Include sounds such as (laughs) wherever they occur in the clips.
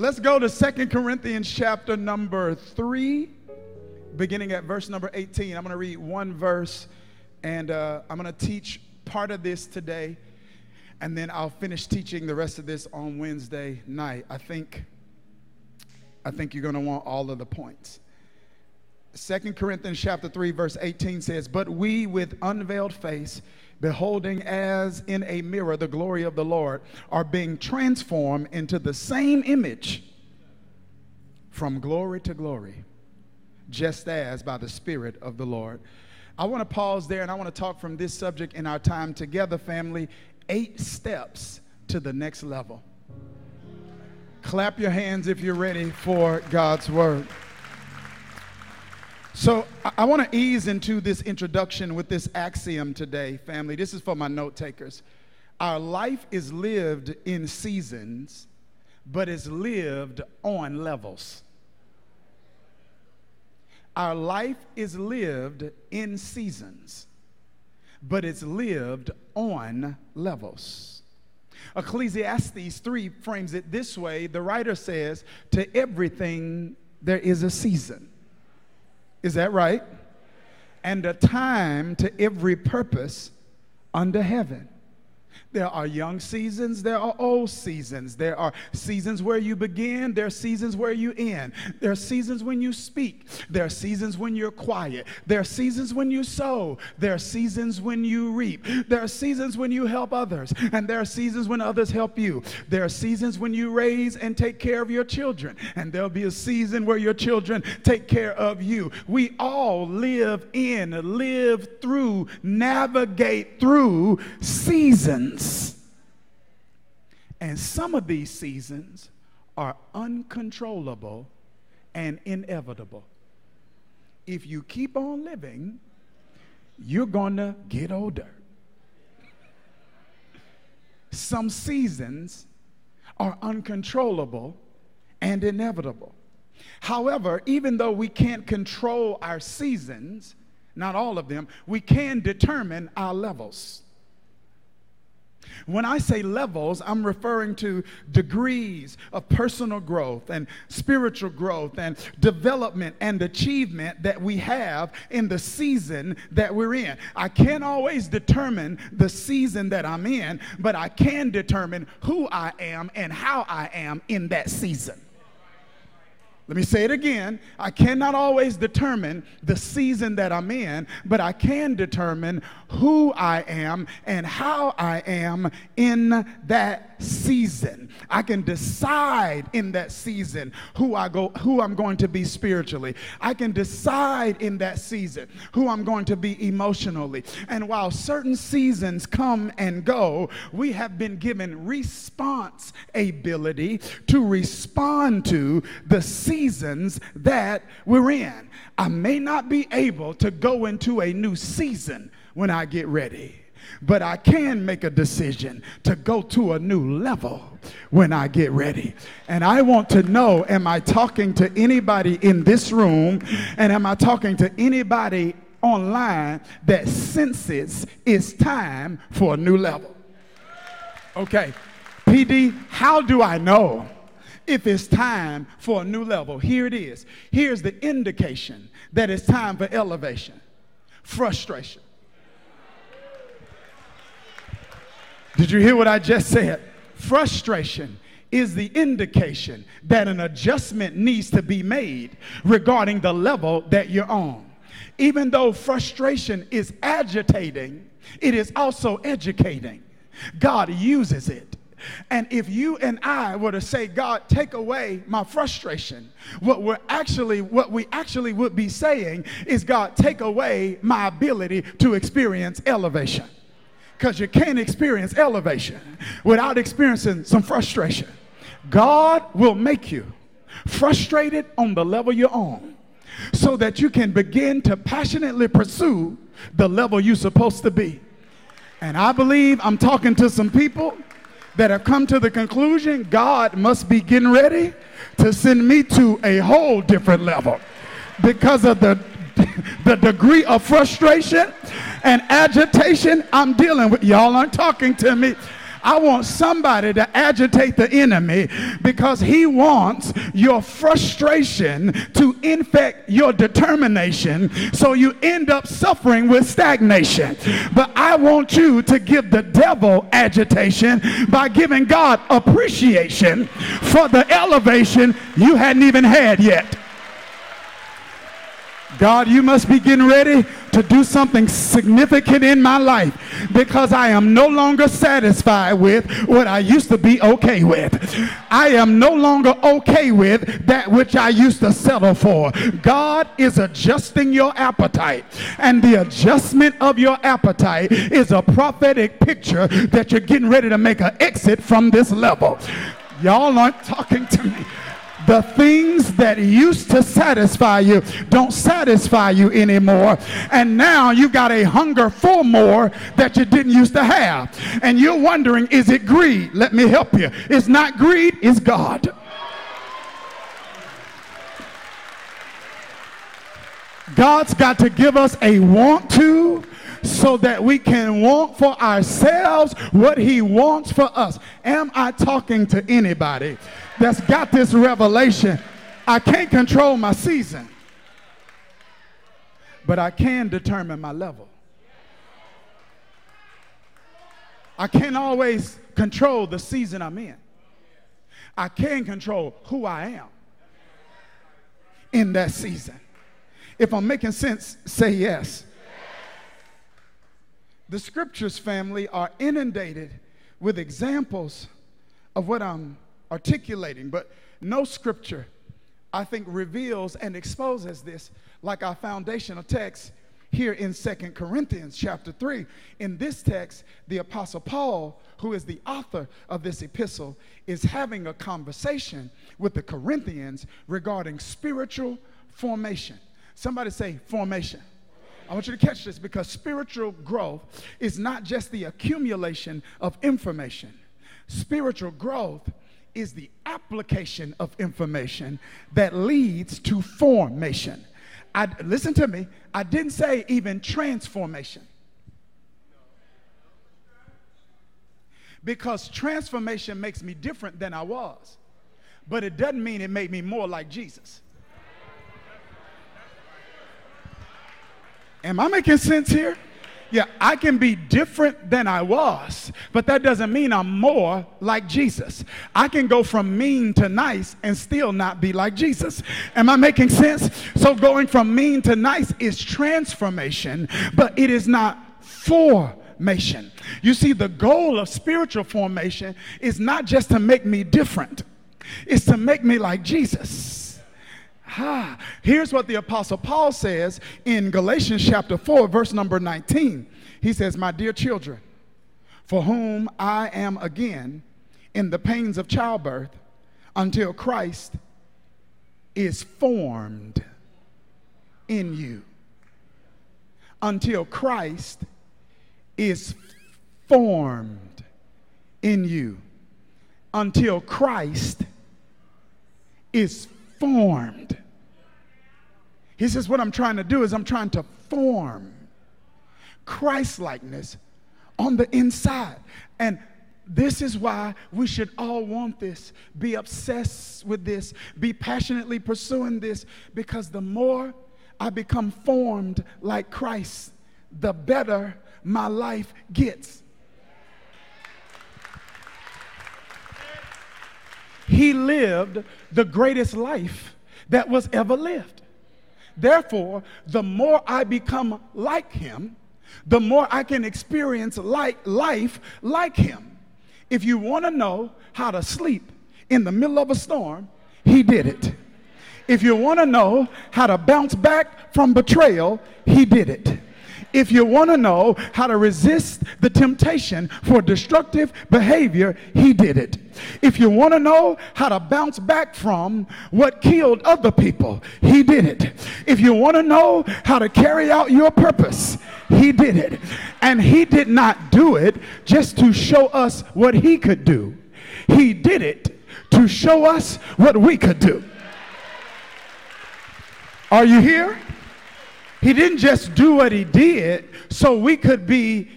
let's go to Second Corinthians chapter number 3, beginning at verse number 18. I'm going to read one verse and uh, I'm going to teach part of this today, and then I'll finish teaching the rest of this on Wednesday night. I think, I think you're going to want all of the points. Second Corinthians chapter 3 verse 18 says, "But we with unveiled face beholding as in a mirror the glory of the Lord are being transformed into the same image from glory to glory, just as by the spirit of the Lord." I want to pause there and I want to talk from this subject in our time together family, 8 steps to the next level. Clap your hands if you're ready for God's word. So I, I want to ease into this introduction with this axiom today, family. This is for my note takers. Our life is lived in seasons, but it's lived on levels. Our life is lived in seasons, but it's lived on levels. Ecclesiastes 3 frames it this way the writer says, To everything there is a season is that right? And a time to every purpose under heaven. There are young seasons, there are old seasons. There are seasons where you begin, there are seasons where you end. There are seasons when you speak, there are seasons when you're quiet. There are seasons when you sow, there are seasons when you reap. There are seasons when you help others, and there are seasons when others help you. There are seasons when you raise and take care of your children, and there'll be a season where your children take care of you. We all live in, live through, navigate through seasons seasons. And some of these seasons are uncontrollable and inevitable. If you keep on living, you're going to get older. Some seasons are uncontrollable and inevitable. However, even though we can't control our seasons, not all of them, we can determine our levels. When I say levels, I'm referring to degrees of personal growth and spiritual growth and development and achievement that we have in the season that we're in. I can't always determine the season that I'm in, but I can determine who I am and how I am in that season. Let me say it again. I cannot always determine the season that I'm in, but I can determine who I am and how I am in that season. I can decide in that season who I go who I'm going to be spiritually. I can decide in that season who I'm going to be emotionally. And while certain seasons come and go, we have been given response ability to respond to the seasons that we're in. I may not be able to go into a new season when I get ready. But I can make a decision to go to a new level when I get ready. And I want to know am I talking to anybody in this room and am I talking to anybody online that senses it's time for a new level? Okay, PD, how do I know? If it's time for a new level. Here it is. Here's the indication that it's time for elevation frustration. Did you hear what I just said? Frustration is the indication that an adjustment needs to be made regarding the level that you're on. Even though frustration is agitating, it is also educating. God uses it. And if you and I were to say, God, take away my frustration, what we're actually, what we actually would be saying is, God, take away my ability to experience elevation because you can't experience elevation without experiencing some frustration. God will make you frustrated on the level you're on so that you can begin to passionately pursue the level you're supposed to be. And I believe I'm talking to some people that have come to the conclusion God must be getting ready to send me to a whole different level because of the, (laughs) the degree of frustration and agitation I'm dealing with. Y'all aren't talking to me. I want somebody to agitate the enemy because he wants your frustration to infect your determination so you end up suffering with stagnation. But I want you to give the devil agitation by giving God appreciation for the elevation you hadn't even had yet. God, you must be getting ready to do something significant in my life because I am no longer satisfied with what I used to be okay with. I am no longer okay with that which I used to settle for. God is adjusting your appetite, and the adjustment of your appetite is a prophetic picture that you're getting ready to make an exit from this level. Y'all aren't talking to me. The things that used to satisfy you don't satisfy you anymore. And now you've got a hunger for more that you didn't used to have. And you're wondering, is it greed? Let me help you. It's not greed, it's God. God's got to give us a want to so that we can want for ourselves what he wants for us. Am I talking to anybody? that's got this revelation. I can't control my season, but I can determine my level. I can't always control the season I'm in. I can control who I am in that season. If I'm making sense, say yes. The scriptures, family, are inundated with examples of what I'm articulating, but no scripture, I think, reveals and exposes this like our foundational text here in Second Corinthians chapter 3. In this text, the Apostle Paul, who is the author of this epistle, is having a conversation with the Corinthians regarding spiritual formation. Somebody say formation. I want you to catch this because spiritual growth is not just the accumulation of information. Spiritual growth is the application of information that leads to formation. I, listen to me, I didn't say even transformation. Because transformation makes me different than I was, but it doesn't mean it made me more like Jesus. Am I making sense here? Yeah, I can be different than I was, but that doesn't mean I'm more like Jesus. I can go from mean to nice and still not be like Jesus. Am I making sense? So going from mean to nice is transformation, but it is not formation. You see, the goal of spiritual formation is not just to make me different, it's to make me like Jesus. Ha. Here's what the Apostle Paul says in Galatians chapter 4, verse number 19. He says, My dear children, for whom I am again in the pains of childbirth until Christ is formed in you. Until Christ is formed in you. Until Christ is formed. He says, What I'm trying to do is I'm trying to form Christ likeness on the inside. And this is why we should all want this, be obsessed with this, be passionately pursuing this, because the more I become formed like Christ, the better my life gets. He lived the greatest life that was ever lived. Therefore, the more I become like him, the more I can experience like life like him. If you want to know how to sleep in the middle of a storm, he did it. If you want to know how to bounce back from betrayal, he did it. If you want to know how to resist the temptation for destructive behavior, he did it. If you want to know how to bounce back from what killed other people, he did it. If you want to know how to carry out your purpose, he did it. And he did not do it just to show us what he could do, he did it to show us what we could do. Are you here? He didn't just do what he did so we could be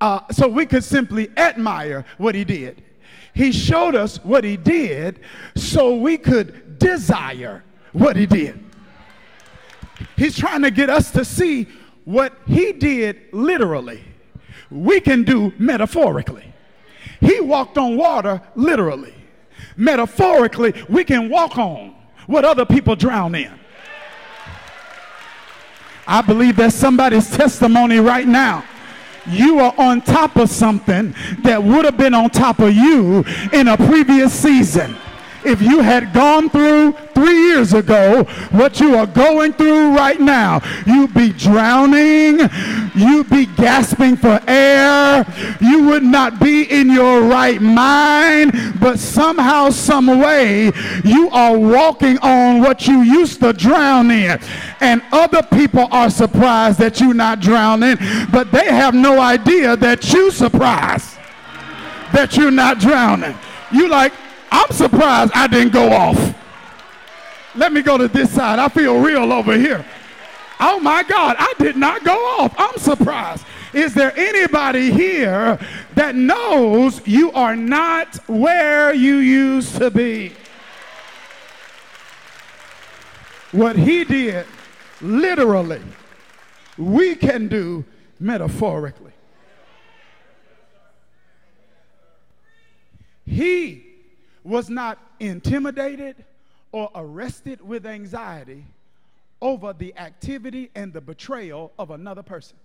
uh, so we could simply admire what he did. He showed us what he did so we could desire what he did. He's trying to get us to see what he did literally, we can do metaphorically. He walked on water literally. Metaphorically, we can walk on what other people drown in. I believe that's somebody's testimony right now. You are on top of something that would have been on top of you in a previous season if you had gone through three years ago what you are going through right now, you'd be drowning, you'd be gasping for air, you would not be in your right mind, but somehow, some way, you are walking on what you used to drown in. And other people are surprised that you're not drowning, but they have no idea that you're surprised that you're not drowning. You like, I'm surprised I didn't go off. Let me go to this side. I feel real over here. Oh my God, I did not go off. I'm surprised. Is there anybody here that knows you are not where you used to be? What he did, literally, we can do metaphorically. He was not intimidated or arrested with anxiety over the activity and the betrayal of another person.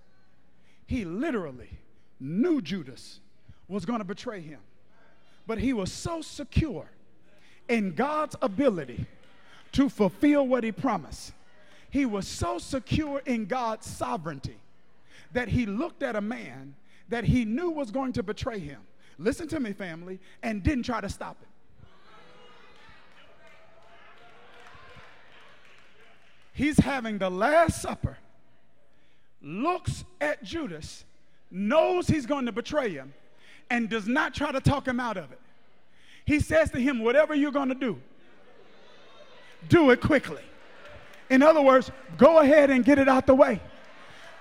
He literally knew Judas was going to betray him, but he was so secure in God's ability to fulfill what he promised. He was so secure in God's sovereignty that he looked at a man that he knew was going to betray him. Listen to me, family, and didn't try to stop it. He's having the Last Supper, looks at Judas, knows he's going to betray him, and does not try to talk him out of it. He says to him, Whatever you're going to do, do it quickly. In other words, go ahead and get it out the way.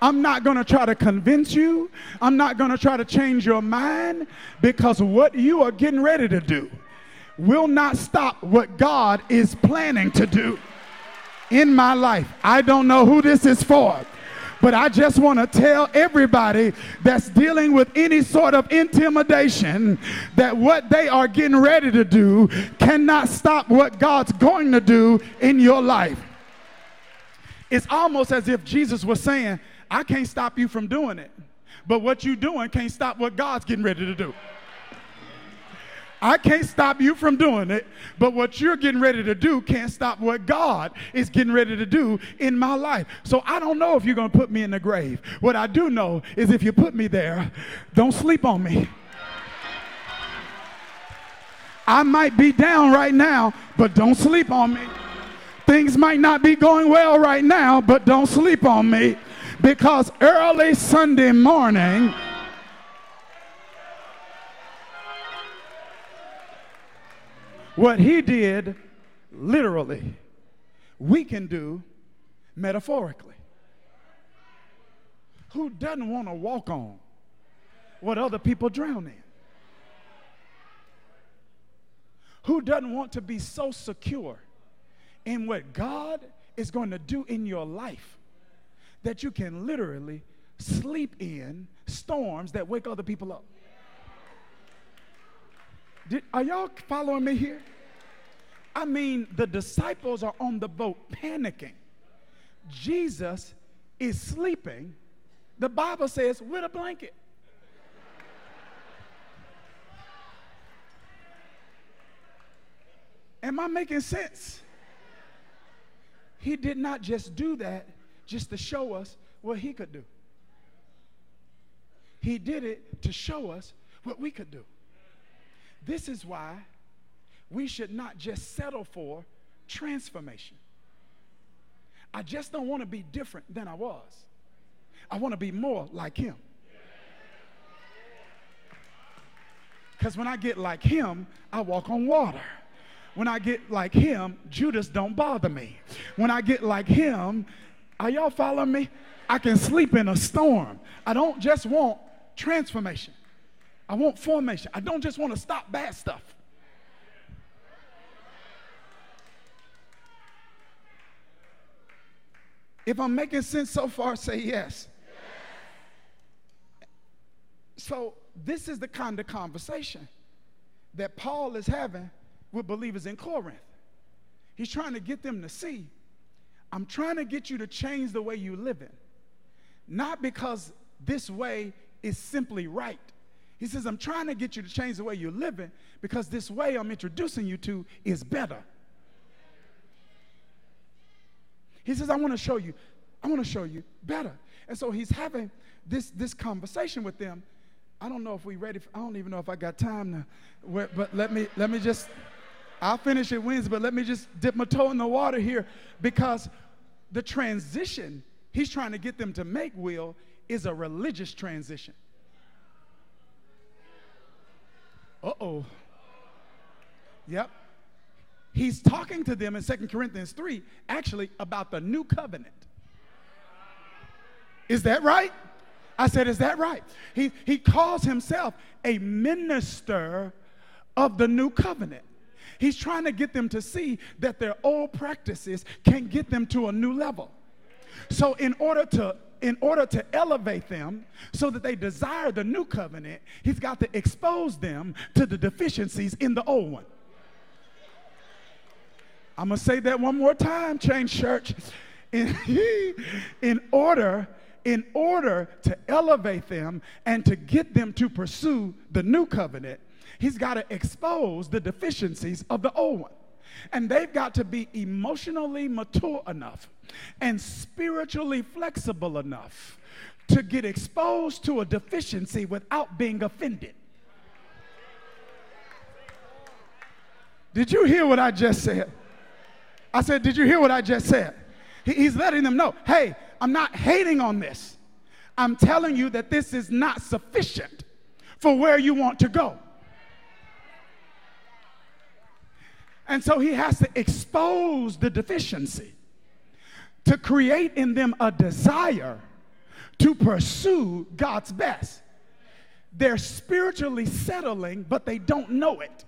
I'm not going to try to convince you. I'm not going to try to change your mind because what you are getting ready to do will not stop what God is planning to do in my life. I don't know who this is for. But I just want to tell everybody that's dealing with any sort of intimidation that what they are getting ready to do cannot stop what God's going to do in your life. It's almost as if Jesus was saying, I can't stop you from doing it, but what you're doing can't stop what God's getting ready to do. I can't stop you from doing it, but what you're getting ready to do can't stop what God is getting ready to do in my life. So I don't know if you're going to put me in the grave. What I do know is if you put me there, don't sleep on me. I might be down right now, but don't sleep on me. Things might not be going well right now, but don't sleep on me because early Sunday morning, What he did literally, we can do metaphorically. Who doesn't want to walk on what other people drown in? Who doesn't want to be so secure in what God is going to do in your life that you can literally sleep in storms that wake other people up? Did, are y'all following me here? I mean, the disciples are on the boat panicking. Jesus is sleeping, the Bible says, with a blanket. Am I making sense? He did not just do that just to show us what he could do. He did it to show us what we could do. This is why we should not just settle for transformation. I just don't want to be different than I was. I want to be more like him. Because when I get like him, I walk on water. When I get like him, Judas don't bother me. When I get like him, are y'all following me? I can sleep in a storm. I don't just want transformation. I want formation. I don't just want to stop bad stuff. If I'm making sense so far, say yes. yes. So, this is the kind of conversation that Paul is having with believers in Corinth. He's trying to get them to see I'm trying to get you to change the way you live in, not because this way is simply right. He says, I'm trying to get you to change the way you're living because this way I'm introducing you to is better. He says, I want to show you, I want to show you better. And so he's having this, this conversation with them. I don't know if we're ready. For, I don't even know if I got time now. but let me, let me just, I'll finish it Wednesday, but let me just dip my toe in the water here because the transition he's trying to get them to make, Will, is a religious transition. Uh oh. Yep. He's talking to them in Second Corinthians 3 actually about the new covenant. Is that right? I said, Is that right? He, he calls himself a minister of the new covenant. He's trying to get them to see that their old practices can get them to a new level. So, in order to in order to elevate them so that they desire the new covenant, he's got to expose them to the deficiencies in the old one. I'm going to say that one more time, Change Church. In, (laughs) in order in order to elevate them and to get them to pursue the new covenant, he's got to expose the deficiencies of the old one. And they've got to be emotionally mature enough and spiritually flexible enough to get exposed to a deficiency without being offended. Did you hear what I just said? I said, Did you hear what I just said? He's letting them know hey, I'm not hating on this. I'm telling you that this is not sufficient for where you want to go. And so he has to expose the deficiency to create in them a desire to pursue God's best. They're spiritually settling, but they don't know it.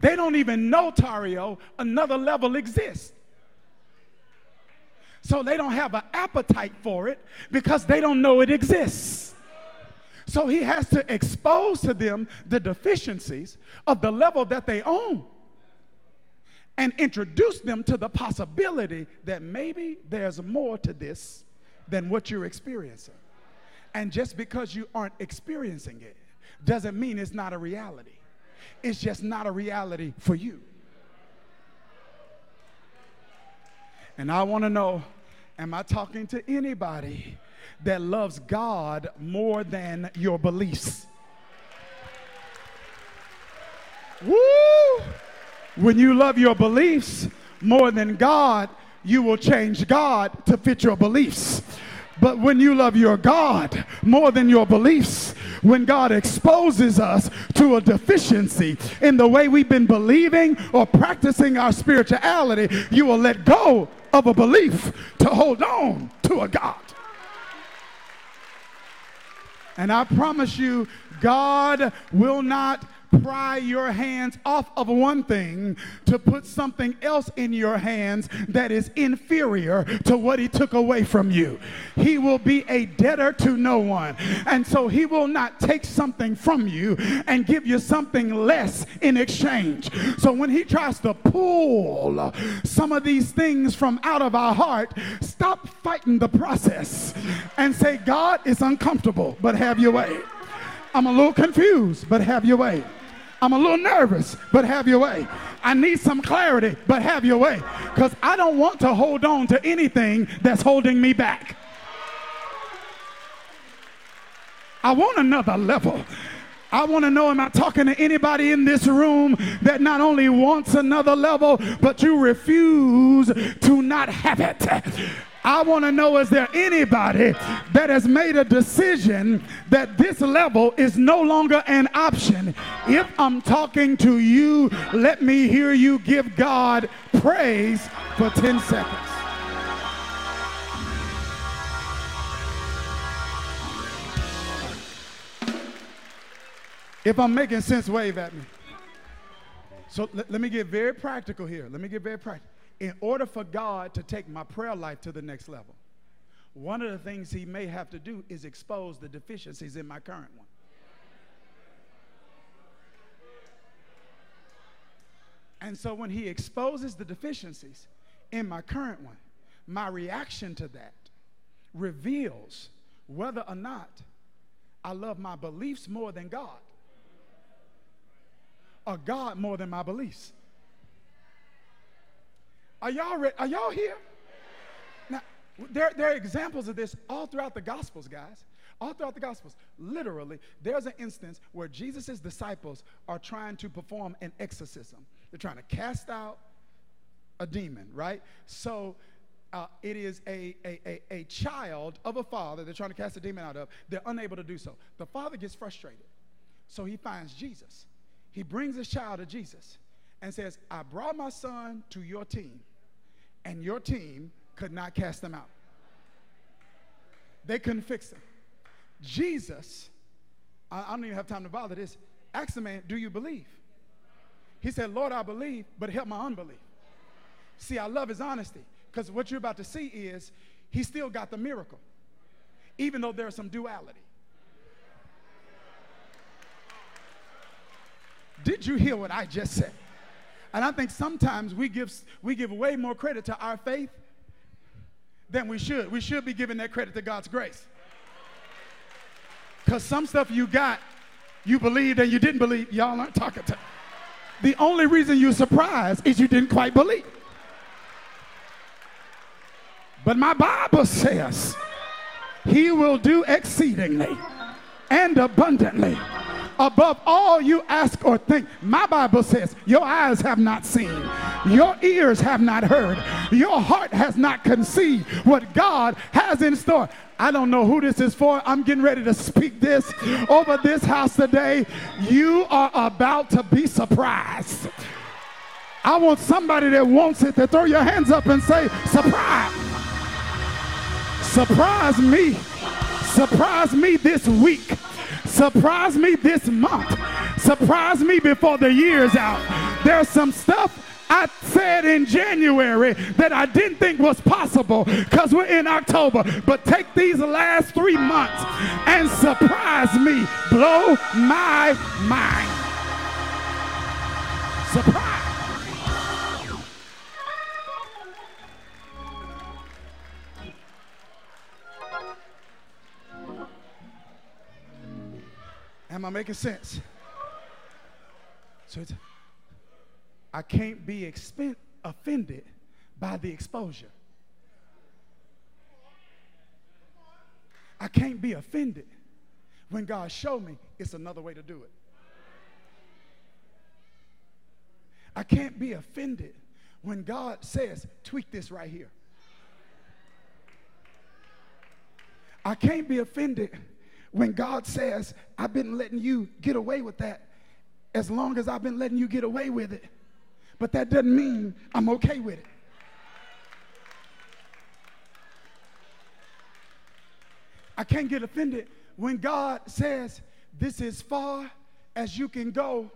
They don't even know, Tario, another level exists. So they don't have an appetite for it because they don't know it exists. So he has to expose to them the deficiencies of the level that they own and introduce them to the possibility that maybe there's more to this than what you're experiencing. And just because you aren't experiencing it doesn't mean it's not a reality. It's just not a reality for you. And I want to know am I talking to anybody that loves God more than your beliefs. Woo! When you love your beliefs more than God, you will change God to fit your beliefs. But when you love your God more than your beliefs, when God exposes us to a deficiency in the way we've been believing or practicing our spirituality, you will let go of a belief to hold on to a God. And I promise you, God will not pry your hands off of one thing to put something else in your hands that is inferior to what he took away from you. He will be a debtor to no one. And so he will not take something from you and give you something less in exchange. So when he tries to pull some of these things from out of our heart, stop fighting the process and say, God is uncomfortable, but have your way. I'm a little confused, but have your way. I'm a little nervous, but have your way. I need some clarity, but have your way. Because I don't want to hold on to anything that's holding me back. I want another level. I want to know am I talking to anybody in this room that not only wants another level, but you refuse to not have it? I want to know is there anybody that has made a decision that this level is no longer an option? If I'm talking to you, let me hear you give God praise for 10 seconds. If I'm making sense, wave at me. So let, let me get very practical here. Let me get very practical. In order for God to take my prayer life to the next level, one of the things He may have to do is expose the deficiencies in my current one. And so when He exposes the deficiencies in my current one, my reaction to that reveals whether or not I love my beliefs more than God or God more than my beliefs. Are y'all re- are y'all here? Now, there, there are examples of this all throughout the Gospels, guys. All throughout the Gospels. Literally, there's an instance where Jesus' disciples are trying to perform an exorcism. They're trying to cast out a demon, right? So uh, it is a, a, a, a child of a father they're trying to cast a demon out of. They're unable to do so. The father gets frustrated. So he finds Jesus. He brings his child to Jesus and says, I brought my son to your team, and your team could not cast him out. They couldn't fix him. Jesus, I, I don't even have time to bother this, asked the man, Do you believe? He said, Lord, I believe, but help my unbelief. See, I love his honesty because what you're about to see is he still got the miracle, even though there's some duality. Did you hear what I just said? And I think sometimes we give, we give way more credit to our faith than we should. We should be giving that credit to God's grace. Because some stuff you got, you believed and you didn't believe. Y'all aren't talking to. The only reason you're surprised is you didn't quite believe. But my Bible says, He will do exceedingly and abundantly above all you ask or think. My Bible says, Your eyes have not seen, your ears have not heard, your heart has not conceived what God has in store. I don't know who this is for. I'm getting ready to speak this over this house today. You are about to be surprised. I want somebody that wants it to throw your hands up and say, Surprise! Surprise me. Surprise me this week. Surprise me this month. Surprise me before the year's out. There's some stuff I said in January that I didn't think was possible because we're in October. But take these last three months and surprise me. Blow my mind. Surprise. Am I making sense? So I can't be expen- offended by the exposure. I can't be offended when God showed me it's another way to do it. I can't be offended when God says, tweak this right here. I can't be offended when God says, I've been letting you get away with that as long as I've been letting you get away with it. But that doesn't mean I'm okay with it. I can't get offended when God says, This is far as you can go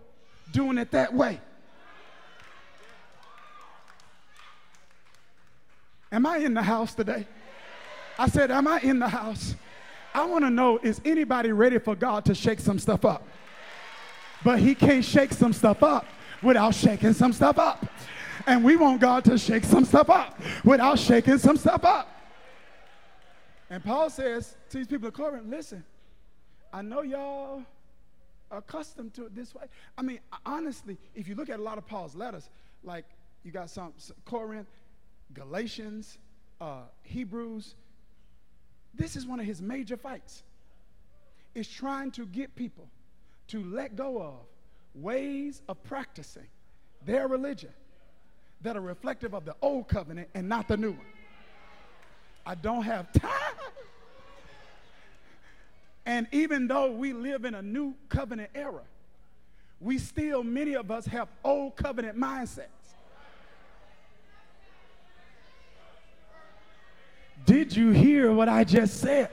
doing it that way. Am I in the house today? I said, Am I in the house? I want to know is anybody ready for God to shake some stuff up? But He can't shake some stuff up without shaking some stuff up. And we want God to shake some stuff up without shaking some stuff up. And Paul says to these people of Corinth, listen, I know y'all are accustomed to it this way. I mean, honestly, if you look at a lot of Paul's letters, like you got some, some Corinth, Galatians, uh, Hebrews, this is one of his major fights. Is trying to get people to let go of ways of practicing their religion that are reflective of the old covenant and not the new one. I don't have time. And even though we live in a new covenant era, we still, many of us, have old covenant mindsets. Did you hear what I just said?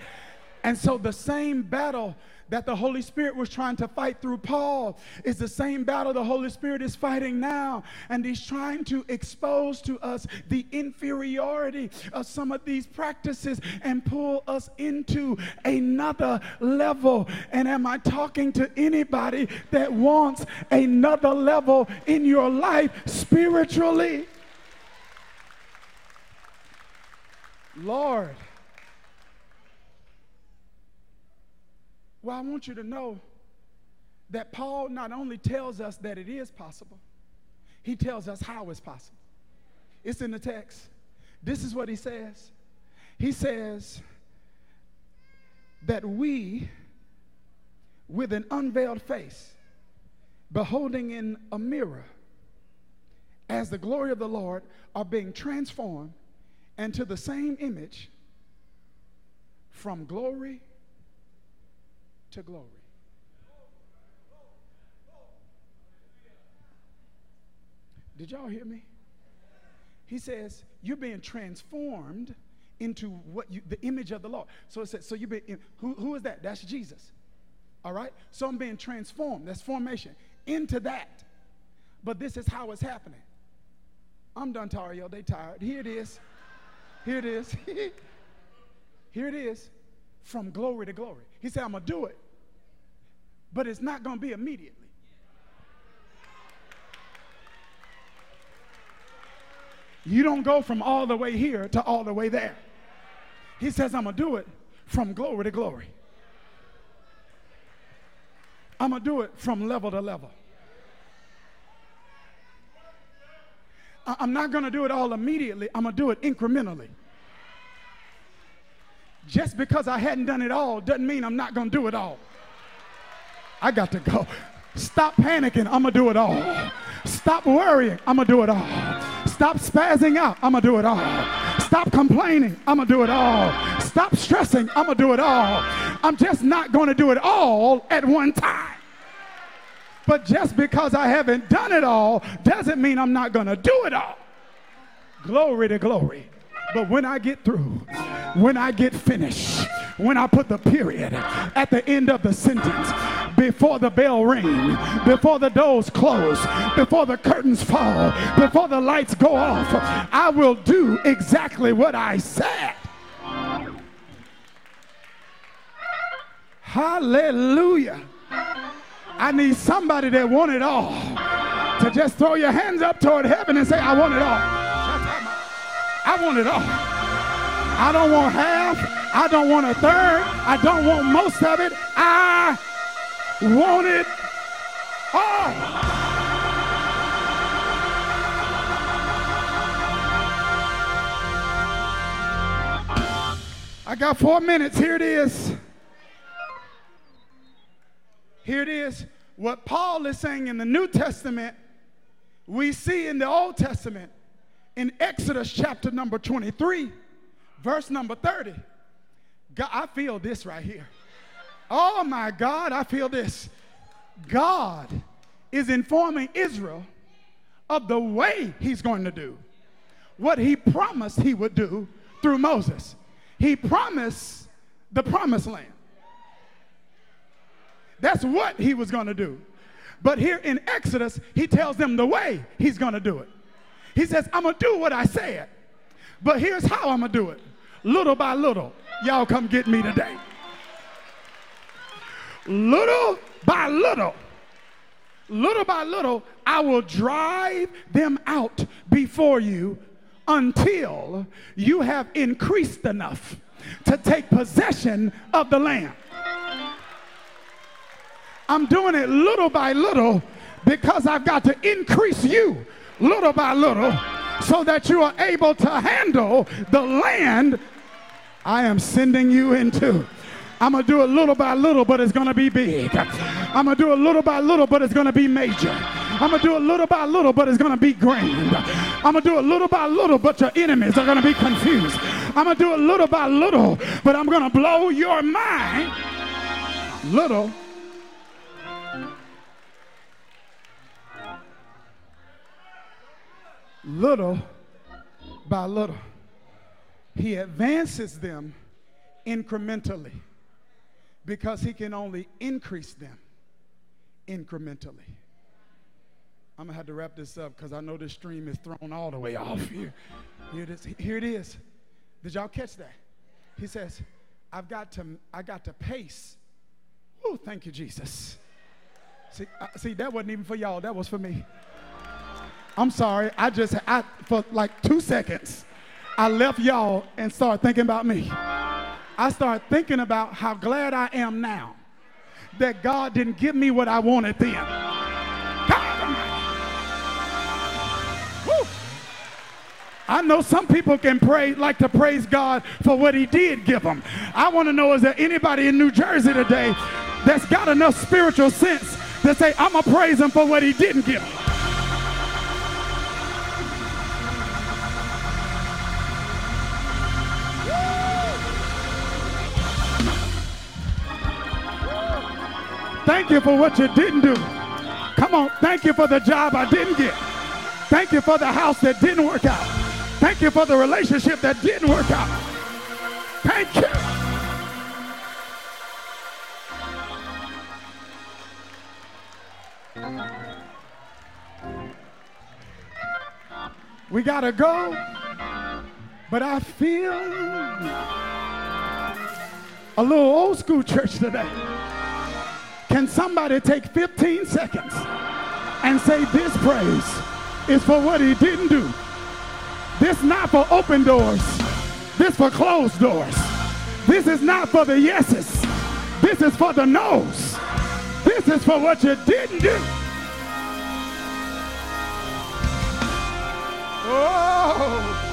And so the same battle that the Holy Spirit was trying to fight through Paul is the same battle the Holy Spirit is fighting now. And he's trying to expose to us the inferiority of some of these practices and pull us into another level. And am I talking to anybody that wants another level in your life spiritually? Lord. Well, I want you to know that Paul not only tells us that it is possible, he tells us how it's possible. It's in the text. This is what he says. He says that we, with an unveiled face, beholding in a mirror, as the glory of the Lord, are being transformed into the same image from glory to glory. Did y'all hear me? He says, You're being transformed into what you, the image of the Lord. So it says, So you be who, who is that? That's Jesus. All right? So I'm being transformed. That's formation into that. But this is how it's happening. I'm done, Tario. They tired. Here it is. Here it is. (laughs) Here it is from glory to glory. He said, I'm going to do it, but it's not going to be immediately. You don't go from all the way here to all the way there. He says, I'm going to do it from glory to glory. I'm going to do it from level to level. I'm not going to do it all immediately. I'm going to do it incrementally. Just because I hadn't done it all doesn't mean I'm not going to do it all. I got to go. Stop panicking. I'm going to do it all. Stop worrying. I'm going to do it all. Stop spazzing out. I'm going to do it all. Stop complaining. I'm going to do it all. Stop stressing. I'm going to do it all. I'm just not going to do it all at one time. But just because I haven't done it all doesn't mean I'm not going to do it all. Glory to glory. But when I get through, when I get finished, when I put the period at the end of the sentence, before the bell ring, before the doors close, before the curtains fall, before the lights go off, I will do exactly what I said. Hallelujah. I need somebody that want it all to just throw your hands up toward heaven and say, I want it all. I want it all. I don't want half. I don't want a third. I don't want most of it. I want it all. I got four minutes. Here it is. Here it is. What Paul is saying in the New Testament, we see in the Old Testament in Exodus chapter number 23, verse number 30. God, I feel this right here. Oh my God, I feel this. God is informing Israel of the way he's going to do what he promised he would do through Moses. He promised the promised land. That's what he was going to do. But here in Exodus, he tells them the way he's going to do it. He says, I'm going to do what I said. But here's how I'm going to do it little by little. Y'all come get me today. Little by little, little by little, I will drive them out before you until you have increased enough to take possession of the land. I'm doing it little by little because I've got to increase you little by little so that you are able to handle the land I am sending you into. I'm going to do it little by little, but it's going to be big. I'm going to do it little by little, but it's going to be major. I'm going to do it little by little, but it's going to be grand. I'm going to do it little by little, but your enemies are going to be confused. I'm going to do it little by little, but I'm going to blow your mind little little by little. He advances them incrementally. because he can only increase them incrementally. I'm gonna have to wrap this up because I know this stream is thrown all the way off here. Here it is. Here it is. Did y'all catch that? He says, I've got to, I got to pace. Oh, thank you, Jesus. See, uh, see, that wasn't even for y'all, that was for me. I'm sorry. I just, I, for like two seconds, I left y'all and started thinking about me. I started thinking about how glad I am now that God didn't give me what I wanted then. I know some people can pray, like to praise God for what He did give them. I want to know is there anybody in New Jersey today that's got enough spiritual sense to say, I'm going to praise Him for what He didn't give me? Thank you for what you didn't do. Come on, thank you for the job I didn't get. Thank you for the house that didn't work out. Thank you for the relationship that didn't work out. Thank you. We gotta go, but I feel a little old school church today. Can somebody take 15 seconds and say this praise is for what he didn't do? This not for open doors. This for closed doors. This is not for the yeses. This is for the no's. This is for what you didn't do. Oh.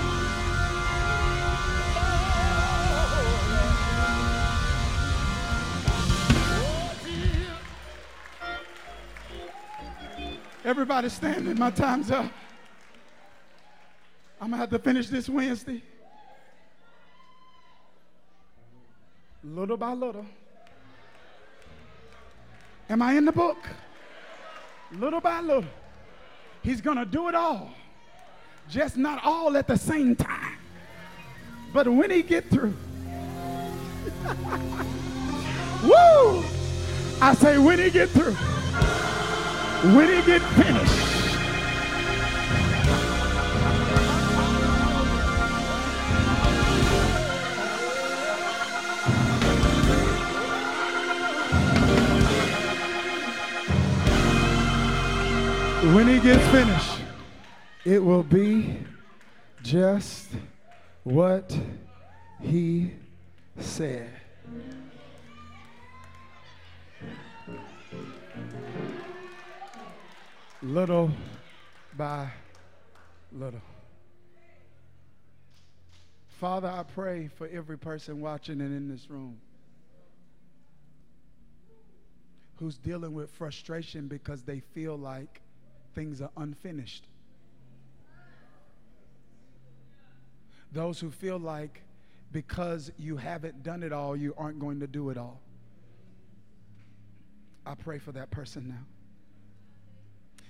Everybody standing. My time's up. I'm going to have to finish this Wednesday. Little by little. Am I in the book? Little by little. He's going to do it all. Just not all at the same time. But when he get through. (laughs) Woo! I say when he get through when he get finished. When he gets finished, it will be just what he said. Little by little. Father, I pray for every person watching and in this room who's dealing with frustration because they feel like things are unfinished. Those who feel like because you haven't done it all, you aren't going to do it all. I pray for that person now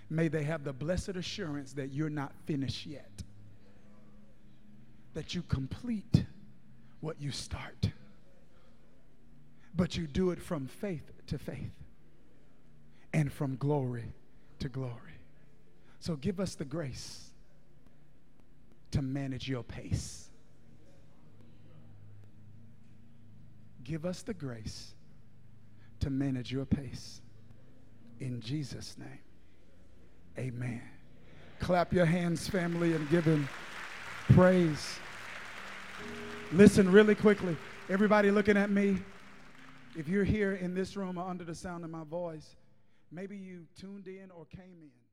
may they have the blessed assurance that you're not finished yet, that you complete what you start, but you do it from faith to faith and from glory to glory. So give us the grace to manage your pace. Give us the grace to manage your pace. In Jesus' name. Amen. Clap your hands, family, and give him praise. Listen really quickly. Everybody looking at me. If you're here in this room or under the sound of my voice, maybe you tuned in or came in.